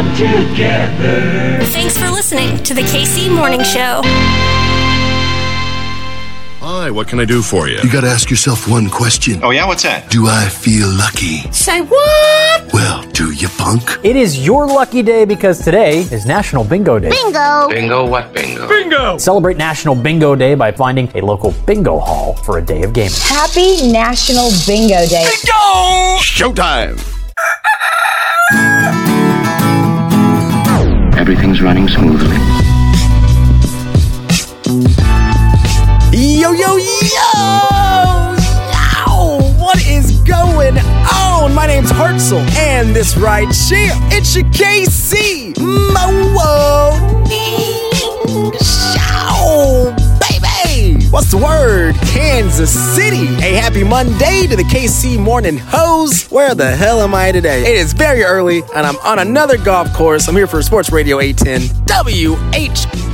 all together. Thanks for listening to the KC Morning Show. Hi, what can I do for you? You gotta ask yourself one question. Oh, yeah? What's that? Do I feel lucky? Say what? Well, do you, punk? It is your lucky day because today is National Bingo Day. Bingo! Bingo what bingo? Bingo! Celebrate National Bingo Day by finding a local bingo hall for a day of gaming. Happy National Bingo Day. Bingo! Showtime! Everything's running smoothly. Yo, yo, yo! What is going on? My name's Hartzell, and this right here, it's your KC Morning What's the word? Kansas City. A happy Monday to the KC Morning Hose. Where the hell am I today? It is very early, and I'm on another golf course. I'm here for Sports Radio 810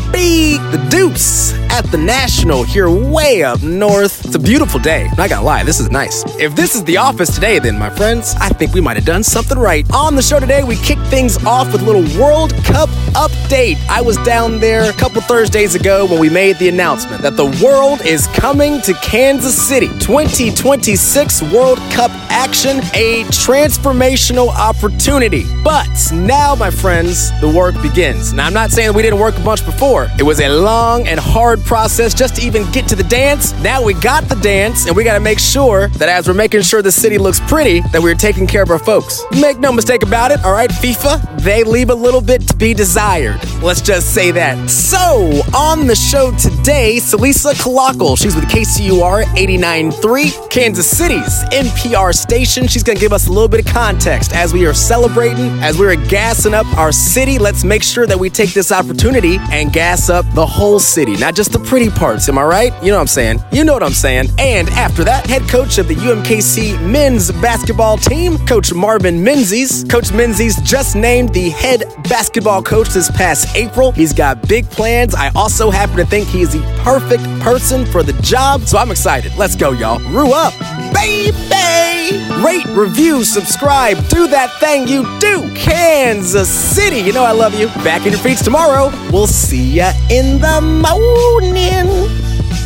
WHB, the Deuce at the National here way up north. It's a beautiful day. Not gonna lie, this is nice. If this is the office today, then my friends, I think we might have done something right. On the show today, we kick things off with a little World Cup update. I was down there a couple Thursdays ago when we made the announcement that the world is coming to Kansas City. 2026 World Cup action, a transformational opportunity. But now, my friends, the work begins. Now, I'm not saying we didn't work a bunch before. It was a long and hard process just to even get to the dance. Now we got the dance, and we got to make sure that as we're making sure the city looks pretty, that we're taking care of our folks. Make no mistake about it, all right, FIFA, they leave a little bit to be desired. Let's just say that. So, on the show today, Celisa Calacal, she's with KCUR 89.3, Kansas City's NPR station. She's going to give us a little bit of context as we are celebrating, as we are gassing up our city. Let's make sure that we take this opportunity and gas up the whole city, not just the pretty parts. Am I right? You know what I'm saying. You know what I'm saying. And after that, head coach of the UMKC men's basketball team, Coach Marvin Menzies. Coach Menzies just named the head basketball coach this past April. He's got big plans. I also happen to think he is the perfect person for the job, so I'm excited. Let's go, y'all. Roo up, baby! Rate, review, subscribe, do that thing you do. Kansas City, you know I love you. Back in your feeds tomorrow. We'll see ya in the morning.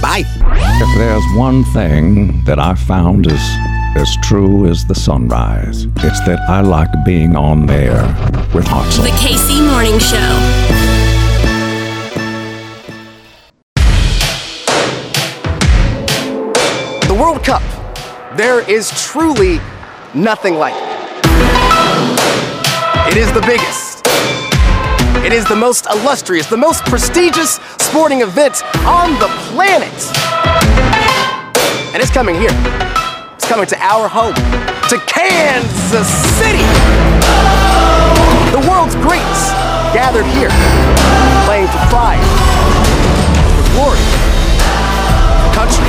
Bye. If there's one thing that I found is as true as the sunrise, it's that I like being on there with Hartzell. The KC Morning Show. The World Cup. There is truly nothing like it. It is the biggest. It is the most illustrious, the most prestigious sporting event on the planet. And it's coming here. It's coming to our home, to Kansas City. The world's greats gathered here, playing for pride, for glory, country.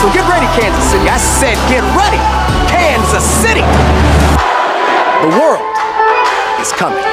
So get ready, Kansas City. I said get ready, Kansas City. The world is coming.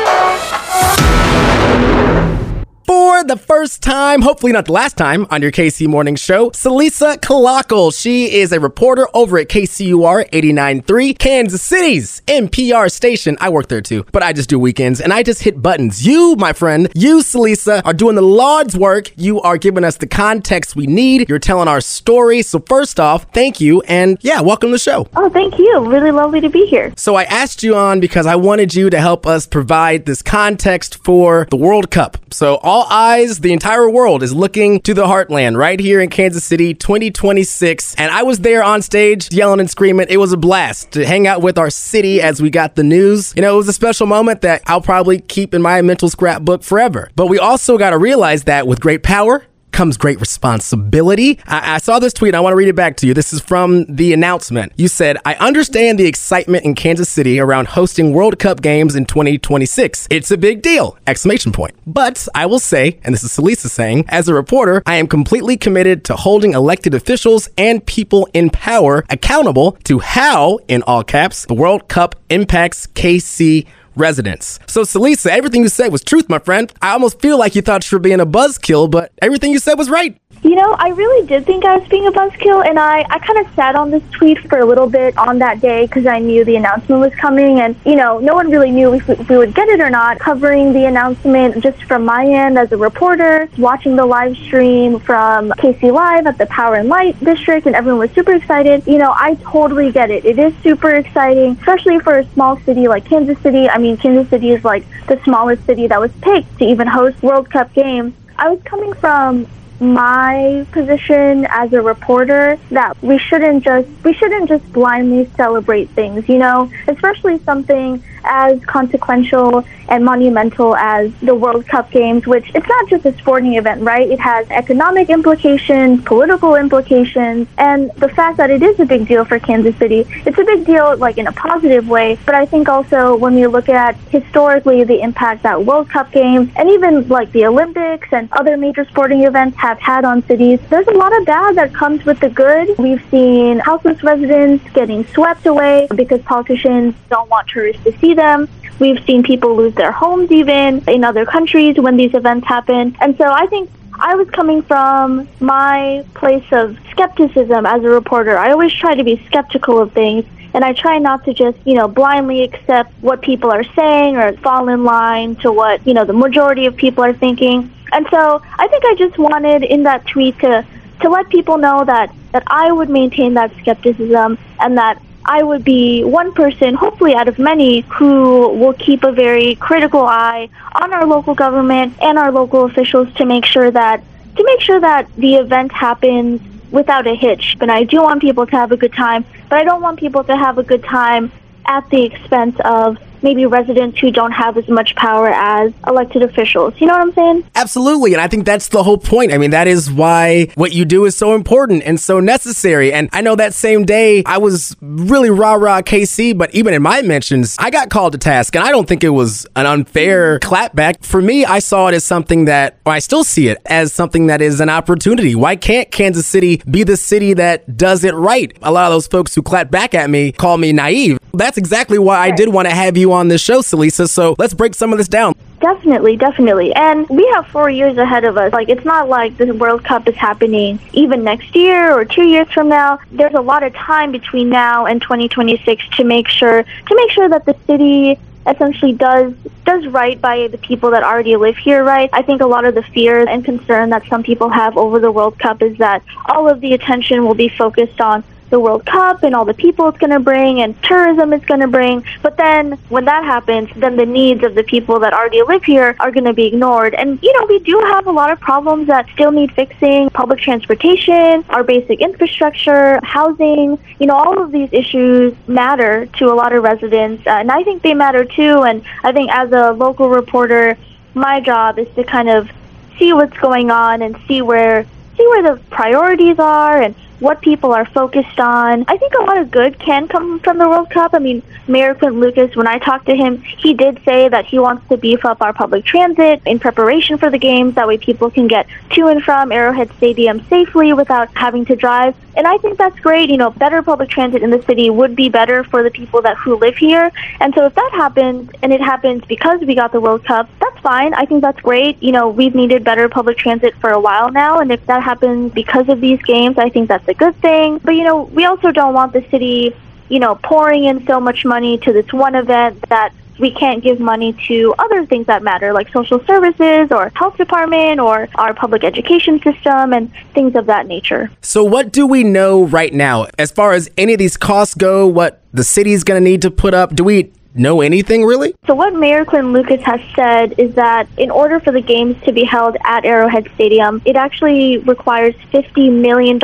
For the first time, hopefully not the last time, on your KC Morning Show, Celisa Calacal. She is a reporter over at KCUR 89.3, Kansas City's NPR station. I work there too, but I just do weekends and I just hit buttons. You, my friend, you, Celisa, are doing the Lord's work. You are giving us the context we need. You're telling our story. So, first off, thank you. And yeah, welcome to the show. Oh, thank you. Really lovely to be here. So I asked you on because I wanted you to help us provide this context for the World Cup. So all eyes, the entire world is looking to the heartland right here in Kansas City 2026. And I was there on stage yelling and screaming. It was a blast to hang out with our city as we got the news. You know, it was a special moment that I'll probably keep in my mental scrapbook forever. But we also got to realize that with great power, comes great responsibility. I, I saw this tweet. I want to read it back to you. This is from the announcement. You said, I understand the excitement in Kansas City around hosting World Cup games in 2026. It's a big deal! Exclamation point. But I will say, and this is Celisa saying, as a reporter, I am completely committed to holding elected officials and people in power accountable to how, in all caps, the World Cup impacts KC residents. So, Celisa, everything you said was truth, my friend. I almost feel like you thought you were being a buzzkill, but everything you said was right. You know, I really did think I was being a buzzkill, and I, I kind of sat on this tweet for a little bit on that day because I knew the announcement was coming, and, you know, no one really knew if we, if we would get it or not. Covering the announcement just from my end as a reporter, watching the live stream from KC Live at the Power and Light District, and everyone was super excited. You know, I totally get it. It is super exciting, especially for a small city like Kansas City. I mean, Kansas City is like the smallest city that was picked to even host World Cup games. I was coming from my position as a reporter that we shouldn't just we shouldn't just blindly celebrate things you know especially something as consequential and monumental as the World Cup games, which it's not just a sporting event, right? It has economic implications, political implications, and the fact that it is a big deal for Kansas City, it's a big deal like in a positive way. But I think also when we look at historically the impact that World Cup games and even like the Olympics and other major sporting events have had on cities, there's a lot of bad that comes with the good. We've seen houseless residents getting swept away because politicians don't want tourists to see them. We've seen people lose their homes even in other countries when these events happen. And so I think I was coming from my place of skepticism as a reporter. I always try to be skeptical of things and I try not to just, you know, blindly accept what people are saying or fall in line to what, you know, the majority of people are thinking. And so I think I just wanted in that tweet to to let people know that that I would maintain that skepticism and that I would be one person, hopefully out of many, who will keep a very critical eye on our local government and our local officials to make sure that to make sure that the event happens without a hitch. And I do want people to have a good time, but I don't want people to have a good time at the expense of maybe residents who don't have as much power as elected officials. You know what I'm saying? Absolutely. And I think that's the whole point. I mean, that is why what you do is so important and so necessary. And I know that same day I was really rah rah KC, but even in my mentions, I got called to task. And I don't think it was an unfair clapback. For me, I saw it as something that, or I still see it as something that is an opportunity. Why can't Kansas City be the city that does it right? A lot of those folks who clap back at me call me naive. That's exactly why I did want to have you on this show, Celisa. So let's break some of this down. Definitely, definitely. And we have four years ahead of us. Like, it's not like the World Cup is happening even next year or two years from now. There's a lot of time between now and 2026 to make sure to make sure that the city essentially does does right by the people that already live here right i think a lot of the fear and concern that some people have over the world cup is that all of the attention will be focused on the World Cup and all the people it's going to bring and tourism it's going to bring. But then when that happens, then the needs of the people that already live here are going to be ignored. And, you know, we do have a lot of problems that still need fixing public transportation, our basic infrastructure, housing. You know, all of these issues matter to a lot of residents. Uh, and I think they matter too. And I think as a local reporter, my job is to kind of see what's going on and see where see where the priorities are and what people are focused on. I think a lot of good can come from the World Cup. I mean, Mayor Quinton Lucas, when I talked to him, he did say that he wants to beef up our public transit in preparation for the games. That way people can get to and from Arrowhead Stadium safely without having to drive. And I think that's great. You know, better public transit in the city would be better for the people that who live here. And so if that happens, and it happens because we got the World Cup, that's fine. I think that's great. You know, we've needed better public transit for a while now. And if that happens because of these games, I think that's a good thing. But, you know, we also don't want the city, you know, pouring in so much money to this one event that we can't give money to other things that matter, like social services or health department or our public education system and things of that nature. So, what do we know right now as far as any of these costs go? What the city's going to need to put up? Do we know anything really? So, what Mayor Quinton Lucas has said is that in order for the games to be held at Arrowhead Stadium, it actually requires $50 million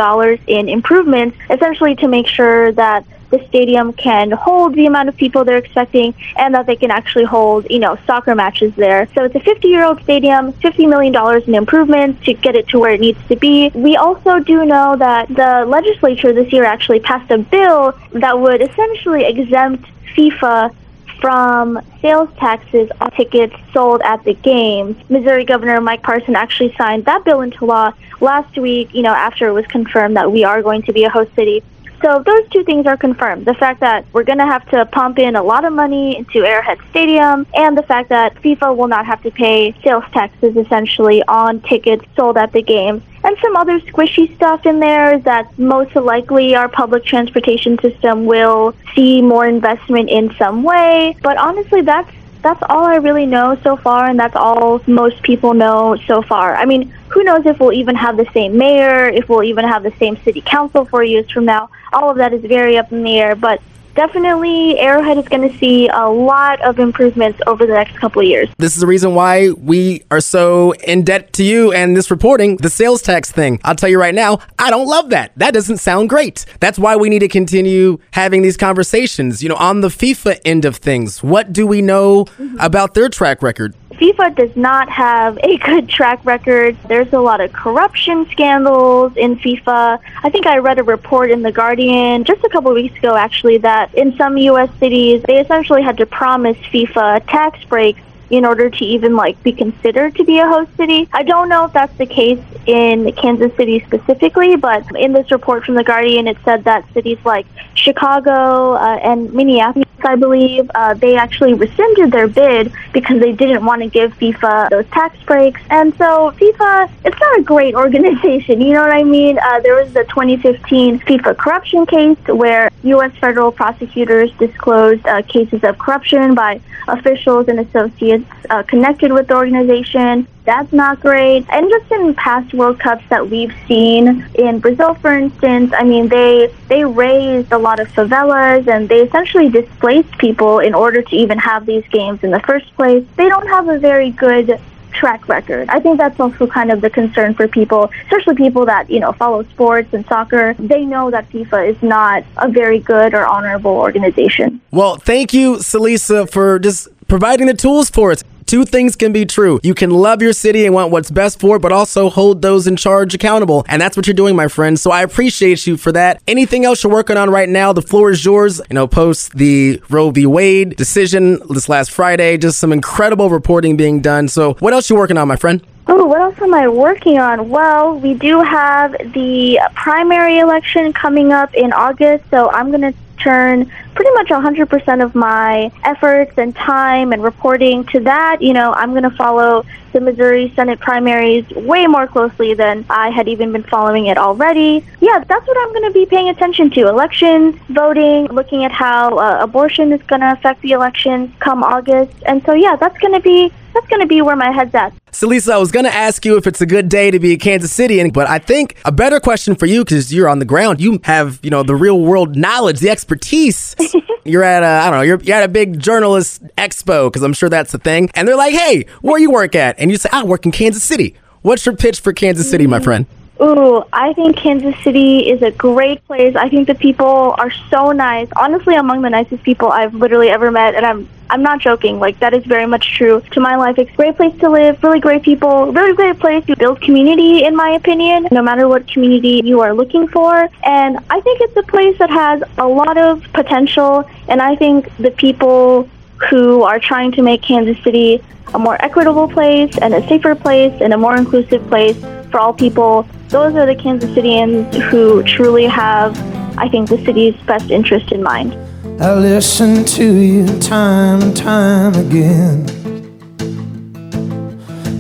in improvements, essentially to make sure that the stadium can hold the amount of people they're expecting and that they can actually hold, you know, soccer matches there. So it's a 50 year old stadium, $50 million in improvements to get it to where it needs to be. We also do know that the legislature this year actually passed a bill that would essentially exempt FIFA from sales taxes on tickets sold at the games. Missouri Governor Mike Parson actually signed that bill into law last week, you know, after it was confirmed that we are going to be a host city So those two things are confirmed. The fact that we're going to have to pump in a lot of money into Arrowhead Stadium and the fact that FIFA will not have to pay sales taxes essentially on tickets sold at the games. And some other squishy stuff in there that most likely our public transportation system will see more investment in some way. But honestly, that's that's all I really know so far, and that's all most people know so far. I mean, who knows if we'll even have the same mayor, if we'll even have the same city council four years from now. All of that is very up in the air, but definitely Arrowhead is going to see a lot of improvements over the next couple of years. This is the reason why we are so in debt to you and this reporting, the sales tax thing. I'll tell you right now, I don't love that. That doesn't sound great. That's why we need to continue having these conversations. You know, on the FIFA end of things, what do we know mm-hmm. about their track record? FIFA does not have a good track record. There's a lot of corruption scandals in FIFA. I think I read a report in The Guardian just a couple of weeks ago, actually, that in some U.S. cities, they essentially had to promise FIFA tax breaks in order to even like be considered to be a host city. I don't know if that's the case in Kansas City specifically, but in this report from the Guardian, it said that cities like Chicago uh, and Minneapolis, I believe, uh, they actually rescinded their bid because they didn't want to give FIFA those tax breaks. And so FIFA, it's not a great organization. You know what I mean? Uh, there was the 2015 FIFA corruption case where U.S. federal prosecutors disclosed uh, cases of corruption by officials and associates uh, connected with the organization. That's not great. And just in past World Cups that we've seen in Brazil, for instance, I mean, they they raised a lot of favelas and they essentially displaced people in order to even have these games in the first place. They don't have a very good track record. I think that's also kind of the concern for people, especially people that, you know, follow sports and soccer. They know that FIFA is not a very good or honorable organization. Well, thank you, Celisa, for just providing the tools for it. Two things can be true. You can love your city and want what's best for it, but also hold those in charge accountable. And that's what you're doing, my friend. So I appreciate you for that. Anything else you're working on right now, the floor is yours. You know, post the Roe v. Wade decision this last Friday. Just some incredible reporting being done. So what else you working on, my friend? Oh, what else am I working on? Well, we do have the primary election coming up in August, so I'm going to turn pretty much 100% of my efforts and time and reporting to that. You know, I'm going to follow the Missouri Senate primaries way more closely than I had even been following it already. Yeah, that's what I'm going to be paying attention to. Elections, voting, looking at how uh, abortion is going to affect the elections come August. And so, yeah, that's going to be that's going to be where my head's at. So, Lisa, I was going to ask you if it's a good day to be in Kansas City, and, but I think a better question for you, because you're on the ground, you have, you know, the real world knowledge, the expertise. you're at a, I don't know, you're, you're at a big journalist expo, because I'm sure that's the thing. And they're like, hey, where you work at? And you say, I work in Kansas City. What's your pitch for Kansas City, my mm. friend? Ooh, I think Kansas City is a great place. I think the people are so nice. Honestly, among the nicest people I've literally ever met, and I'm I'm not joking. Like that is very much true to my life. It's a great place to live, really great people, really great place to build community in my opinion, no matter what community you are looking for. And I think it's a place that has a lot of potential and I think the people who are trying to make Kansas City a more equitable place and a safer place and a more inclusive place for all people. Those are the Kansas Citians who truly have, I think, the city's best interest in mind. I listen to you time and time again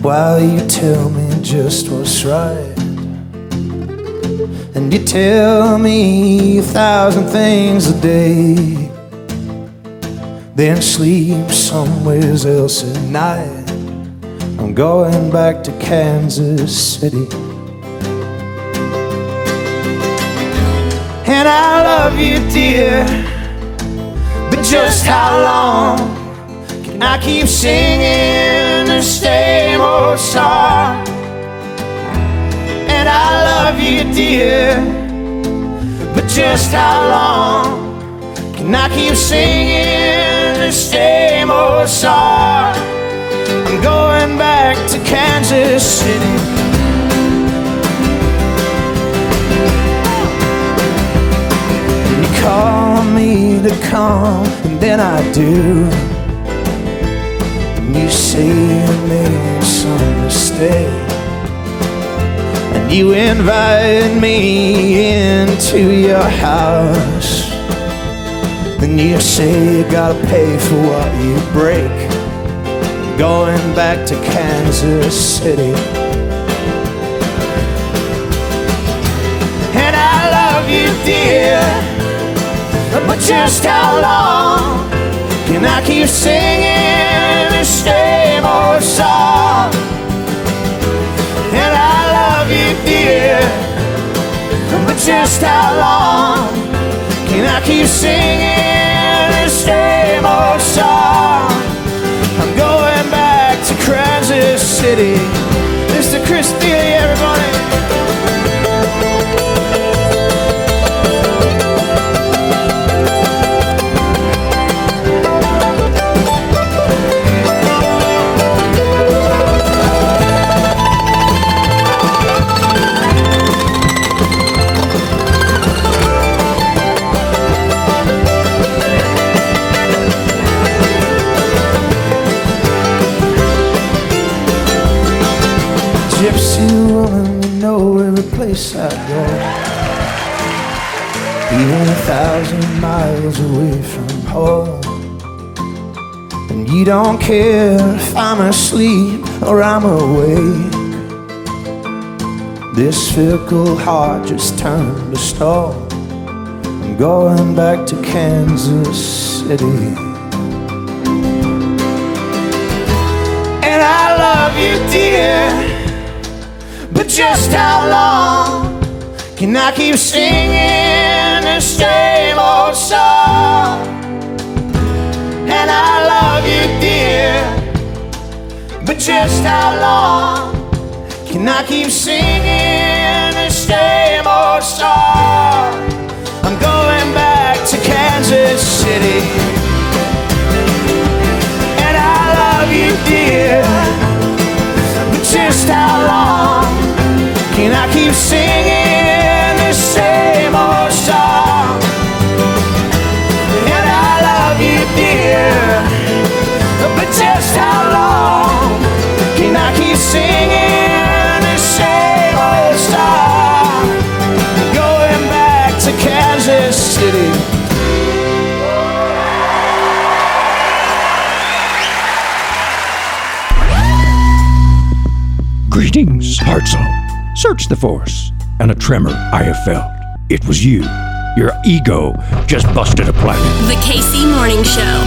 while you tell me just what's right. And you tell me a thousand things a day, then sleep somewhere else at night. I'm going back to Kansas City. And I love you, dear. But just how long can I keep singing the same old song? And I love you, dear. But just how long can I keep singing the same old song? I'm going back to Kansas City. You call me to come, and then I do. And you say you made some mistake, and You invite me into your house. And you say you gotta pay for what you break. Going back to Kansas City. And I love you, dear. But just how long can I keep singing the same old song? And I love you, dear. But just how long can I keep singing the same old song? City. Mr. Chris everybody. Don't care if I'm asleep or I'm awake. This fickle heart just turned to stone. I'm going back to Kansas City. And I love you, dear. But just how long can I keep singing the same old song? And I love dear. But just how long can I keep singing the same old song? I'm going back to Kansas City. And I love you, dear. But just how long can I keep singing Greetings, Heart Zone. Search the force, and a tremor I have felt. It was you. Your ego just busted a planet. The KC Morning Show.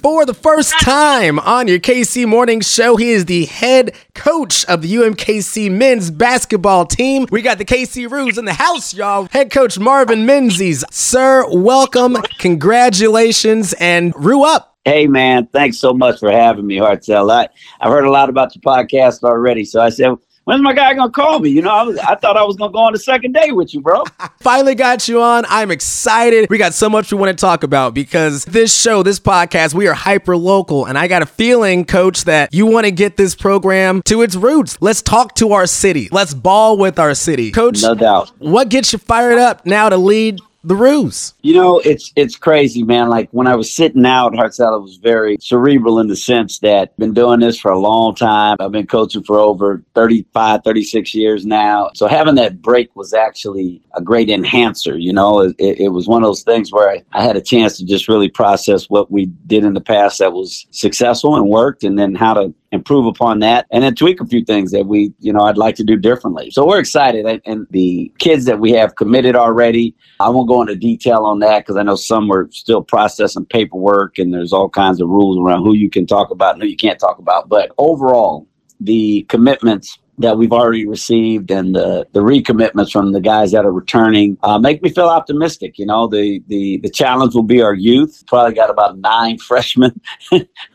For the first time on your KC Morning Show, he is the head coach of the UMKC men's basketball team. We got the KC Roos in the house, y'all. Head coach Marvin Menzies. Sir, welcome. Congratulations and Roo up. Hey man, thanks so much for having me, Hartzell. I, I've heard a lot about your podcast already, so I said, when's my guy gonna call me? You know, I was I thought I was gonna go on the second day with you, bro. Finally got you on. I'm excited. We got so much we want to talk about because this show, this podcast, we are hyper local. And I got a feeling, coach, that you want to get this program to its roots. Let's talk to our city. Let's ball with our city. Coach, No doubt. what gets you fired up now to lead the Roos? You know, it's it's crazy, man. Like when I was sitting out, Hartzell was very cerebral in the sense that been doing this for a long time. I've been coaching for over 35, 36 years now. So having that break was actually a great enhancer. You know, it, it was one of those things where I, I had a chance to just really process what we did in the past that was successful and worked, and then how to improve upon that and then tweak a few things that we, you know, I'd like to do differently. So we're excited. And, the kids that we have committed already, I won't go into detail on that because I know some are still processing paperwork and there's all kinds of rules around who you can talk about and who you can't talk about. But overall, the commitments that we've already received and the, the recommitments from the guys that are returning uh, make me feel optimistic. You know, the, the, the challenge will be our youth. Probably got about nine freshmen.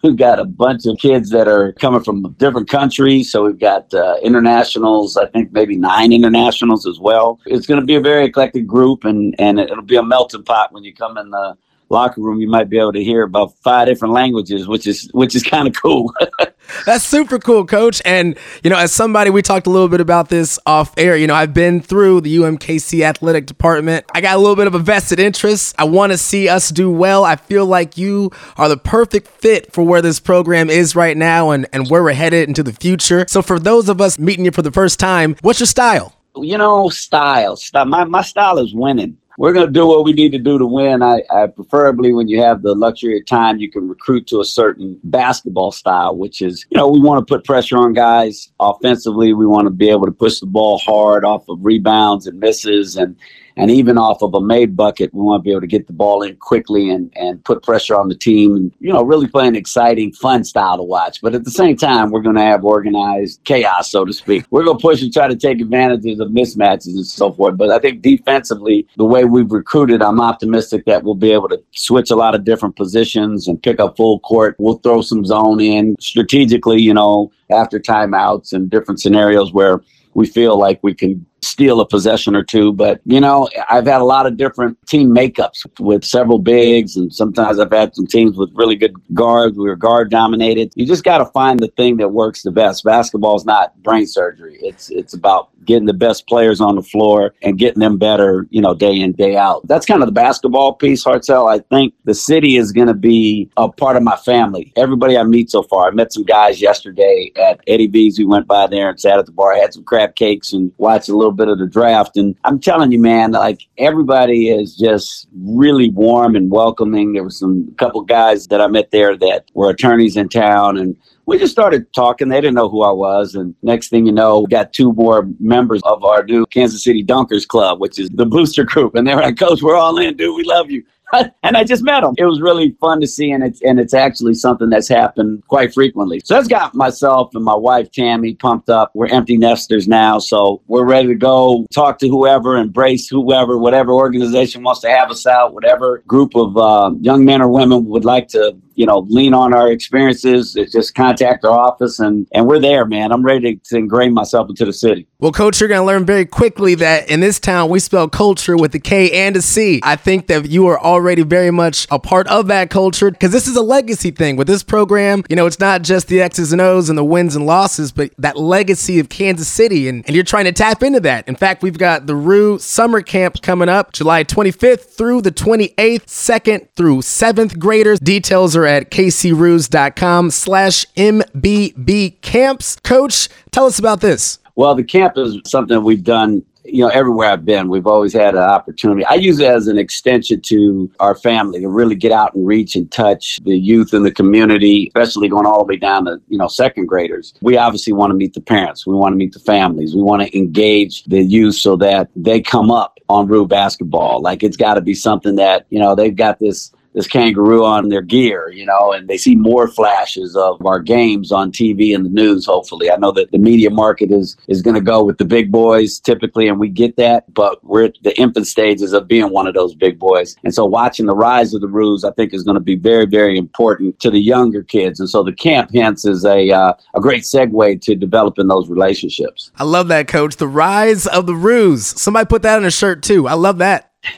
we've got a bunch of kids that are coming from different countries. So we've got uh, internationals, I think maybe nine internationals as well. It's going to be a very eclectic group and, and it'll be a melting pot when you come in the locker room. You might be able to hear about five different languages, which is which is kind of cool. That's super cool, coach. And, you know, as somebody, we talked a little bit about this off air. You know, I've been through the UMKC athletic department. I got a little bit of a vested interest. I want to see us do well. I feel like you are the perfect fit for where this program is right now and, and where we're headed into the future. So, for those of us meeting you for the first time, what's your style? You know, style. style. My, my style is winning we're going to do what we need to do to win. I, I, preferably when you have the luxury of time, you can recruit to a certain basketball style, which is, you know, we want to put pressure on guys offensively. We want to be able to push the ball hard off of rebounds and misses and and even off of a made bucket, we want to be able to get the ball in quickly and, and put pressure on the team and, you know, really play an exciting, fun style to watch. But at the same time, we're going to have organized chaos, so to speak. We're going to push and try to take advantages of mismatches and so forth. But I think defensively, the way we've recruited, I'm optimistic that we'll be able to switch a lot of different positions and pick up full court. We'll throw some zone in strategically, you know, after timeouts and different scenarios where we feel like we can steal a possession or two. But, you know, I've had a lot of different team makeups with several bigs, and sometimes I've had some teams with really good guards. We were guard dominated. You just got to find the thing that works the best. Basketball is not brain surgery. It's it's about getting the best players on the floor and getting them better, you know, day in, day out. That's kind of the basketball piece, Hartzell. I think the city is going to be a part of my family. Everybody I meet so far, I met some guys yesterday at Eddie V's. We went by there and sat at the bar, had some crab cakes and watched a little bit of the draft. And I'm telling you, man, like everybody is just really warm and welcoming. There was some couple guys that I met there that were attorneys in town and we just started talking. They didn't know who I was. And next thing you know, we got two more members of our new Kansas City Dunkers Club, which is the booster group. And they're like, Coach, we're all in, dude. We love you. and I just met him. It was really fun to see, and it's and it's actually something that's happened quite frequently. So that's got myself and my wife Tammy pumped up. We're empty nesters now, so we're ready to go talk to whoever, embrace whoever, whatever organization wants to have us out, whatever group of uh, young men or women would like to you know, lean on our experiences. Just contact our office, and and we're there, man. I'm ready to, to ingrain myself into the city. Well, coach, you're going to learn very quickly that in this town we spell culture with a K and a C. I think that you are already very much a part of that culture because this is a legacy thing with this program. You know, it's not just the X's and O's and the wins and losses, but that legacy of Kansas City, and, and you're trying to tap into that. In fact, we've got the Roo Summer Camp coming up July 25th through the 28th, second through seventh graders. Details are at kcroos.com slash MBB camps. Coach, tell us about this. Well, the camp is something we've done you know, everywhere I've been, we've always had an opportunity. I use it as an extension to our family to really get out and reach and touch the youth in the community, especially going all the way down to, you know, second graders. We obviously want to meet the parents. We want to meet the families. We want to engage the youth so that they come up on Roo basketball. Like it's got to be something that, you know, they've got this this kangaroo on their gear, you know, and they see more flashes of our games on TV and the news. Hopefully, I know that the media market is is going to go with the big boys typically, and we get that, but we're at the infant stages of being one of those big boys, and so watching the rise of the Roos, I think, is going to be very, very important to the younger kids, and so the camp hence is a uh, a great segue to developing those relationships. I love that, Coach. The rise of the Roos. Somebody put that on a shirt too. I love that.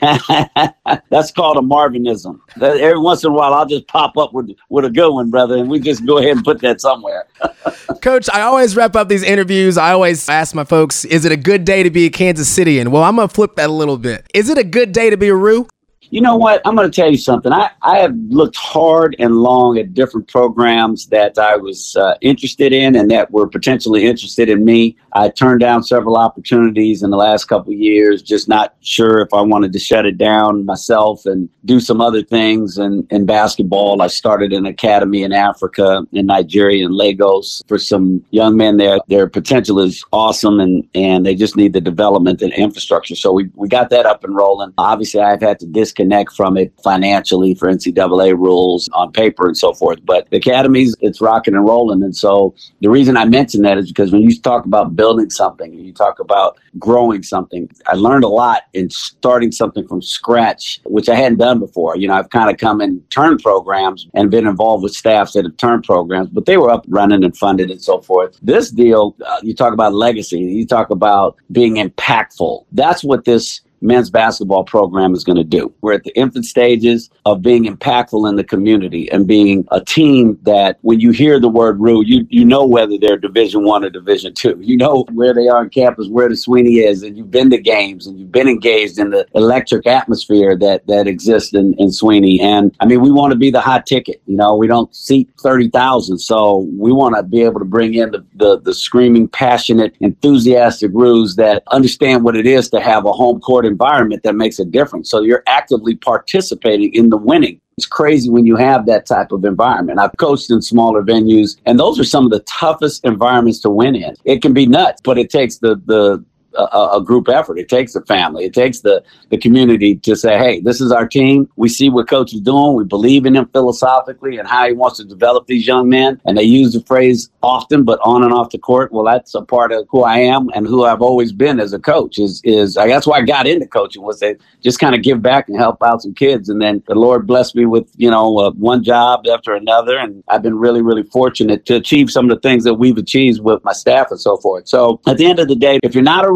That's called a Marvinism. Every once in a while, I'll just pop up with with a good one, brother, and we just go ahead and put that somewhere. Coach, I always wrap up these interviews. I always ask my folks, "Is it a good day to be a Kansas City?" And well, I'm gonna flip that a little bit. Is it a good day to be a Roo? You know what? I'm going to tell you something. I, I have looked hard and long at different programs that I was uh, interested in and that were potentially interested in me. I turned down several opportunities in the last couple years, just not sure if I wanted to shut it down myself and do some other things. And in basketball, I started an academy in Africa, in Nigeria, in Lagos for some young men there. Their potential is awesome and, and they just need the development and infrastructure. So we, we got that up and rolling. Obviously, I've had to disconnect disconnect from it financially for NCAA rules on paper and so forth. But the academies, it's rocking and rolling. And so the reason I mention that is because when you talk about building something, you talk about growing something, I learned a lot in starting something from scratch, which I hadn't done before. You know, I've kind of come in turn programs and been involved with staffs that have turned programs, but they were up running and funded and so forth. This deal, uh, you talk about legacy, you talk about being impactful. That's what this men's basketball program is going to do. We're at the infant stages of being impactful in the community and being a team that when you hear the word Roo, you you know whether they're Division One or Division Two. You know where they are on campus, where the Swinney is, and you've been to games and you've been engaged in the electric atmosphere that that exists in, in Swinney. And I mean, we want to be the hot ticket. You know, we don't seat thirty thousand, so we want to be able to bring in the, the the screaming, passionate, enthusiastic Roos that understand what it is to have a home court environment that makes a difference. So you're actively participating in the winning. It's crazy when you have that type of environment. I've coached in smaller venues, and those are some of the toughest environments to win in. It can be nuts, but it takes the the a, a, group effort. It takes the family. It takes the the community to say, "Hey, this is our team. We see what coach is doing. We believe in him philosophically and how he wants to develop these young men." And they use the phrase often, but on and off the court. Well, that's a part of who I am and who I've always been as a coach. Is is I that's why I got into coaching was to just kind of give back and help out some kids. And then the Lord blessed me with you know uh, one job after another, and I've been really really fortunate to achieve some of the things that we've achieved with my staff and so forth. So at the end of the day, if you're not a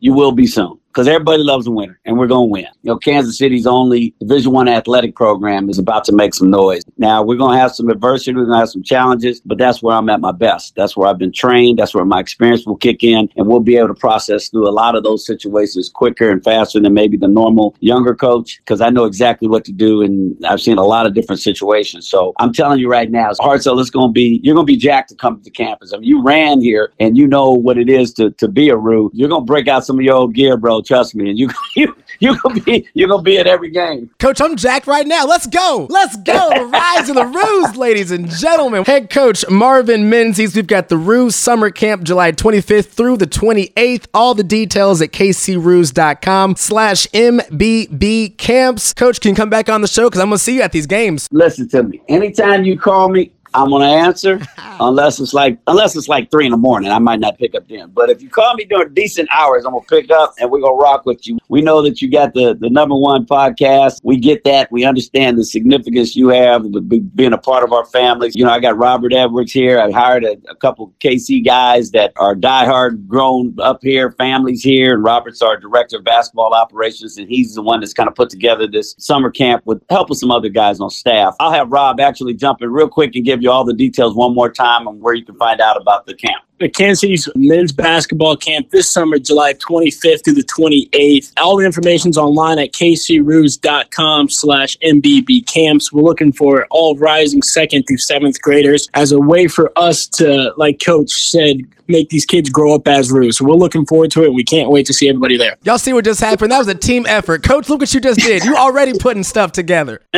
you will be soon because everybody loves a winner and we're going to win. You know, Kansas City's only Division One athletic program is about to make some noise. Now we're going to have some adversity, we're going to have some challenges, but that's where I'm at my best. That's where I've been trained. That's where my experience will kick in, and we'll be able to process through a lot of those situations quicker and faster than maybe the normal younger coach because I know exactly what to do, and I've seen a lot of different situations. So I'm telling you right now, Hartzell, it's going to be you're going to be jacked to come to campus. I mean, you ran here and you know what it is to to be a Roo. You're going to break out some of your old gear, bro Oh, trust me, and you you you gonna be you gonna be at every game. Coach, I'm jacked right now. Let's go. Let's go. The rise of the Roos, ladies and gentlemen. Head coach Marvin Menzies. We've got the Roos Summer Camp July 25th through the 28th. All the details at kcroos.com slash MBB camps. Coach, can you come back on the show? Because I'm gonna see you at these games. Listen to me. Anytime you call me, I'm gonna answer unless it's like unless it's like three in the morning. I might not pick up then. But if you call me during decent hours, I'm gonna pick up and we're gonna rock with you. We know that you got the the number one podcast. We get that. We understand the significance you have with being a part of our families. You know, I got Robert Edwards here. I hired a, a couple KC guys that are diehard grown up here, families here, and Robert's our director of basketball operations, and he's the one that's kind of put together this summer camp with help with some other guys on staff. I'll have Rob actually jump in real quick and give give you all the details one more time on where you can find out about the camp. The Kansas City's men's basketball camp this summer, July 25th through the 28th. All the information's online at kcroos.com slash MBB camps. We're looking for all rising second through seventh graders as a way for us to, like Coach said, make these kids grow up as Roos. So we're looking forward to it. We can't wait to see everybody there. Y'all see what just happened? That was a team effort. Coach, look what you just did. You already putting stuff together.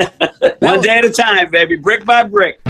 One day at a time, baby, brick by brick.